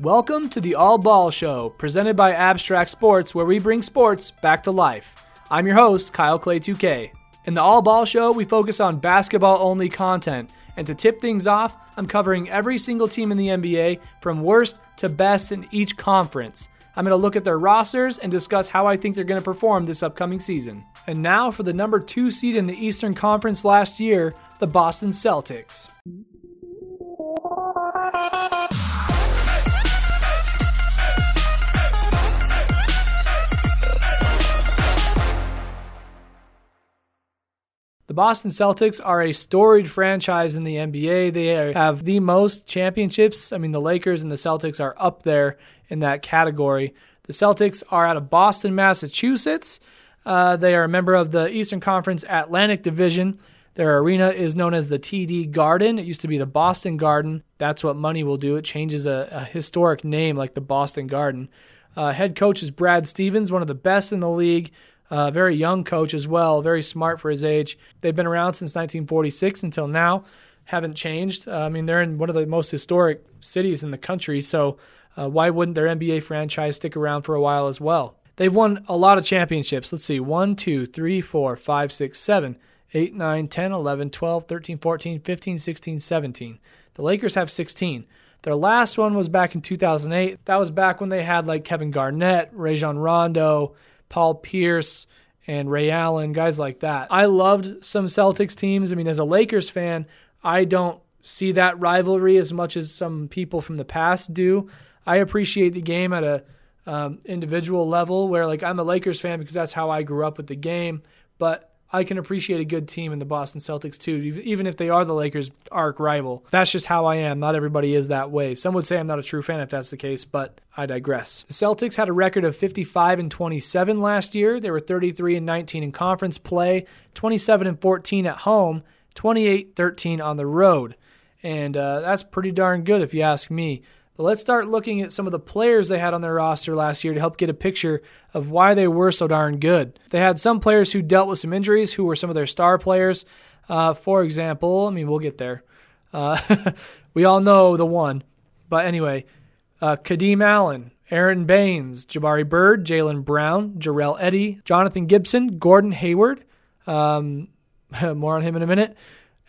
Welcome to the All Ball Show, presented by Abstract Sports, where we bring sports back to life. I'm your host, Kyle Clay 2K. In the All Ball Show, we focus on basketball only content. And to tip things off, I'm covering every single team in the NBA from worst to best in each conference. I'm going to look at their rosters and discuss how I think they're going to perform this upcoming season. And now for the number two seed in the Eastern Conference last year, the Boston Celtics. Boston Celtics are a storied franchise in the NBA. They are, have the most championships. I mean, the Lakers and the Celtics are up there in that category. The Celtics are out of Boston, Massachusetts. Uh, they are a member of the Eastern Conference Atlantic Division. Their arena is known as the TD Garden. It used to be the Boston Garden. That's what money will do. It changes a, a historic name like the Boston Garden. Uh, head coach is Brad Stevens, one of the best in the league. Uh, very young coach as well, very smart for his age. They've been around since 1946 until now, haven't changed. Uh, I mean, they're in one of the most historic cities in the country, so uh, why wouldn't their NBA franchise stick around for a while as well? They've won a lot of championships. Let's see 1, 2, 3, 4, 5, 6, 7, 8, 9, 10, 11, 12, 13, 14, 15, 16, 17. The Lakers have 16. Their last one was back in 2008. That was back when they had like Kevin Garnett, Rajon Rondo, Paul Pierce, and Ray Allen, guys like that. I loved some Celtics teams. I mean, as a Lakers fan, I don't see that rivalry as much as some people from the past do. I appreciate the game at a um, individual level where, like, I'm a Lakers fan because that's how I grew up with the game. But I can appreciate a good team in the Boston Celtics too, even if they are the Lakers' arch rival. That's just how I am. Not everybody is that way. Some would say I'm not a true fan if that's the case, but I digress. The Celtics had a record of 55 and 27 last year. They were 33 and 19 in conference play, 27 and 14 at home, 28 13 on the road. And uh, that's pretty darn good if you ask me. But let's start looking at some of the players they had on their roster last year to help get a picture of why they were so darn good. They had some players who dealt with some injuries, who were some of their star players. Uh, for example, I mean, we'll get there. Uh, we all know the one. But anyway, uh, Kadeem Allen, Aron Baynes, Jabari Bird, Jaylen Brown, Jarell Eddie, Jonathan Gibson, Gordon Hayward. Um, more on him in a minute.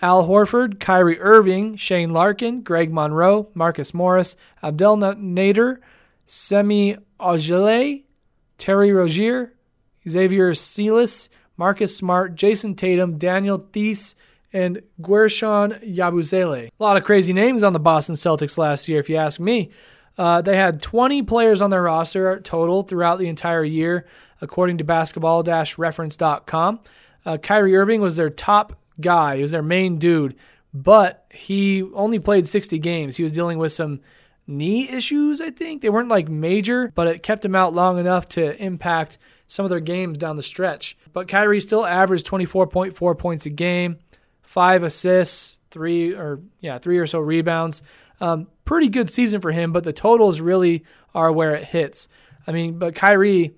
Al Horford, Kyrie Irving, Shane Larkin, Greg Monroe, Marcus Morris, Abdel Nader, Semi Ojeleye, Terry Rozier, Xavier Silas, Marcus Smart, Jayson Tatum, Daniel Theis, and Guerschon Yabusele. A lot of crazy names on the Boston Celtics last year, if you ask me. Uh, they had 20 players on their roster total throughout the entire year, according to basketball reference.com. Uh, Kyrie Irving was their top guy. He was their main dude, but he only played 60 games. He was dealing with some knee issues, I think. They weren't like major, but it kept him out long enough to impact some of their games down the stretch. But Kyrie still averaged 24.4 points a game, five assists, three or yeah, three or so rebounds. Um, pretty good season for him, but the totals really are where it hits. I mean, but Kyrie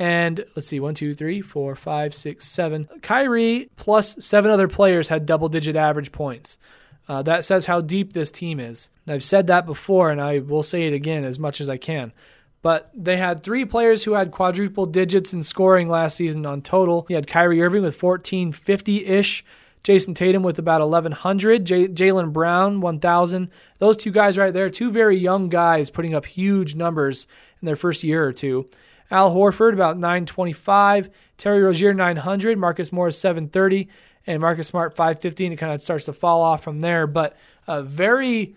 and let's see, one, two, three, four, five, six, seven. Kyrie plus seven other players had double digit average points. Uh, that says how deep this team is. And I've said that before, and I will say it again as much as I can. But they had three players who had quadruple digits in scoring last season on total. You had Kyrie Irving with 1450 ish, Jayson Tatum with about 1100, J- Jaylen Brown 1000. Those two guys right there, two very young guys putting up huge numbers in their first year or two. Al Horford about 925, Terry Rozier 900, Marcus Morris 730, and Marcus Smart 515. It kind of starts to fall off from there, but very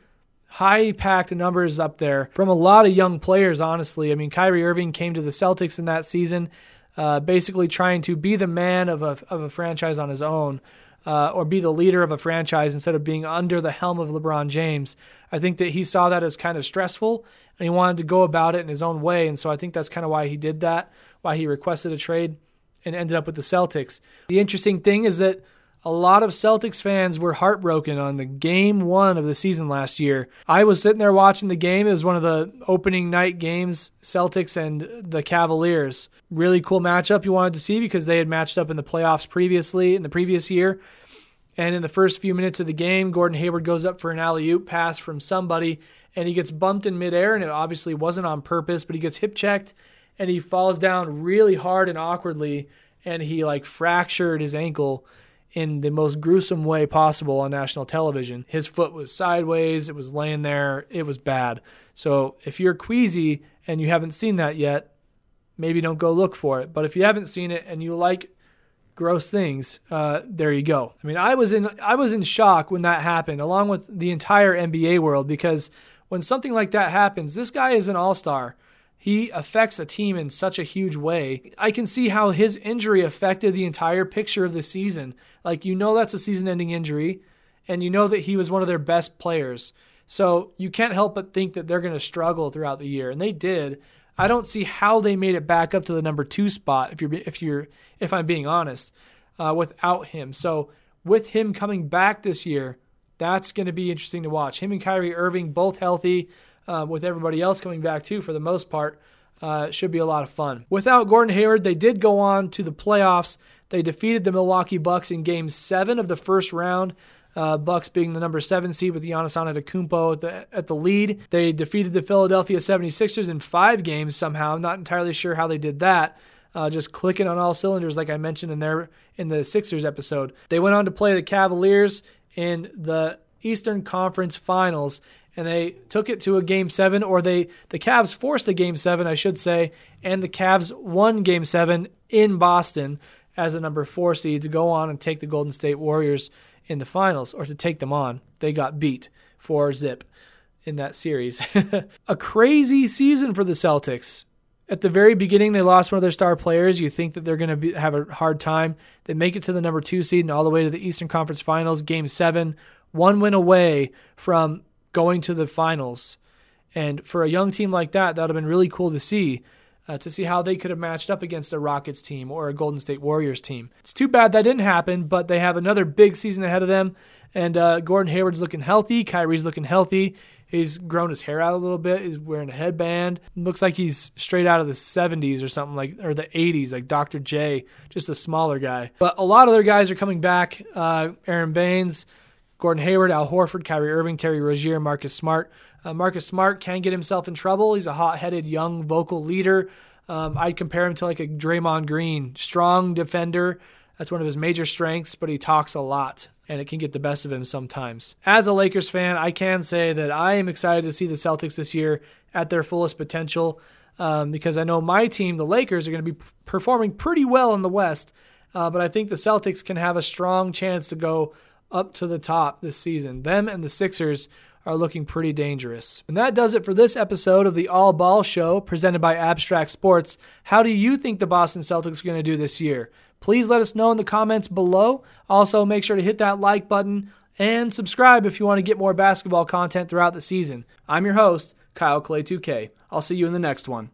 high packed numbers up there from a lot of young players, honestly. I mean, Kyrie Irving came to the Celtics in that season, uh, basically trying to be the man of a, of a franchise on his own. Uh, or be the leader of a franchise instead of being under the helm of LeBron James. I think that he saw that as kind of stressful and he wanted to go about it in his own way. And so I think that's kind of why he did that, why he requested a trade and ended up with the Celtics. The interesting thing is that a lot of Celtics fans were heartbroken on the game one of the season last year. I was sitting there watching the game. It was one of the opening night games, Celtics and the Cavaliers. Really cool matchup you wanted to see because they had matched up in the playoffs previously in the previous year. And in the first few minutes of the game, Gordon Hayward goes up for an alley oop pass from somebody and he gets bumped in midair, and it obviously wasn't on purpose, but he gets hip checked and he falls down really hard and awkwardly, and he like fractured his ankle in the most gruesome way possible on national television. His foot was sideways, it was laying there, it was bad. So if you're queasy and you haven't seen that yet, maybe don't go look for it. But if you haven't seen it and you like gross things, uh, there you go. I mean, I was in I was in shock when that happened, along with the entire NBA world, because when something like that happens, this guy is an all star. He affects a team in such a huge way. I can see how his injury affected the entire picture of the season. Like, you know, that's a season ending injury, and you know that he was one of their best players. So you can't help but think that they're going to struggle throughout the year, and they did. I don't see how they made it back up to the number two spot. If you're if you're if I'm being honest, uh, without him. So with him coming back this year, that's going to be interesting to watch. Him and Kyrie Irving both healthy, uh, with everybody else coming back too for the most part. Uh, should be a lot of fun. Without Gordon Hayward, they did go on to the playoffs. They defeated the Milwaukee Bucks in Game Seven of the first round. Uh, Bucks being the number seven seed with Giannis Antetokounmpo at the, at the lead. They defeated the Philadelphia 76ers in five games somehow. I'm not entirely sure how they did that. Uh, just clicking on all cylinders, like I mentioned in there in the Sixers episode. They went on to play the Cavaliers in the Eastern Conference Finals, and they took it to a game seven, or they the Cavs forced a game seven, I should say, and the Cavs won game seven in Boston as a number four seed to go on and take the Golden State Warriors in the finals or to take them on. They got beat for zip in that series. a crazy season for the Celtics. At the very beginning, they lost one of their star players. You think that they're going to have a hard time. They make it to the number two seed and all the way to the Eastern Conference Finals, game seven, one win away from going to the finals. And for a young team like that, that would have been really cool to see uh, to see how they could have matched up against a Rockets team or a Golden State Warriors team. It's too bad that didn't happen, but they have another big season ahead of them. And uh, Gordon Hayward's looking healthy. Kyrie's looking healthy. He's grown his hair out a little bit. He's wearing a headband. Looks like he's straight out of the 70s or something like, or the 80s, like Dr. J, just a smaller guy. But a lot of their guys are coming back. Uh, Aron Baynes, Gordon Hayward, Al Horford, Kyrie Irving, Terry Rozier, Marcus Smart. Uh, Marcus Smart can get himself in trouble. He's a hot headed, young, vocal leader. Um, I'd compare him to like a Draymond Green, strong defender. That's one of his major strengths, but he talks a lot and it can get the best of him sometimes. As a Lakers fan, I can say that I am excited to see the Celtics this year at their fullest potential um, because I know my team, the Lakers, are going to be performing pretty well in the West, uh, but I think the Celtics can have a strong chance to go up to the top this season. Them and the Sixers are looking pretty dangerous. And that does it for this episode of the All Ball Show presented by Abstract Sports. How do you think the Boston Celtics are going to do this year? Please let us know in the comments below. Also, make sure to hit that like button and subscribe if you want to get more basketball content throughout the season. I'm your host, Kyle Clay 2K. I'll see you in the next one.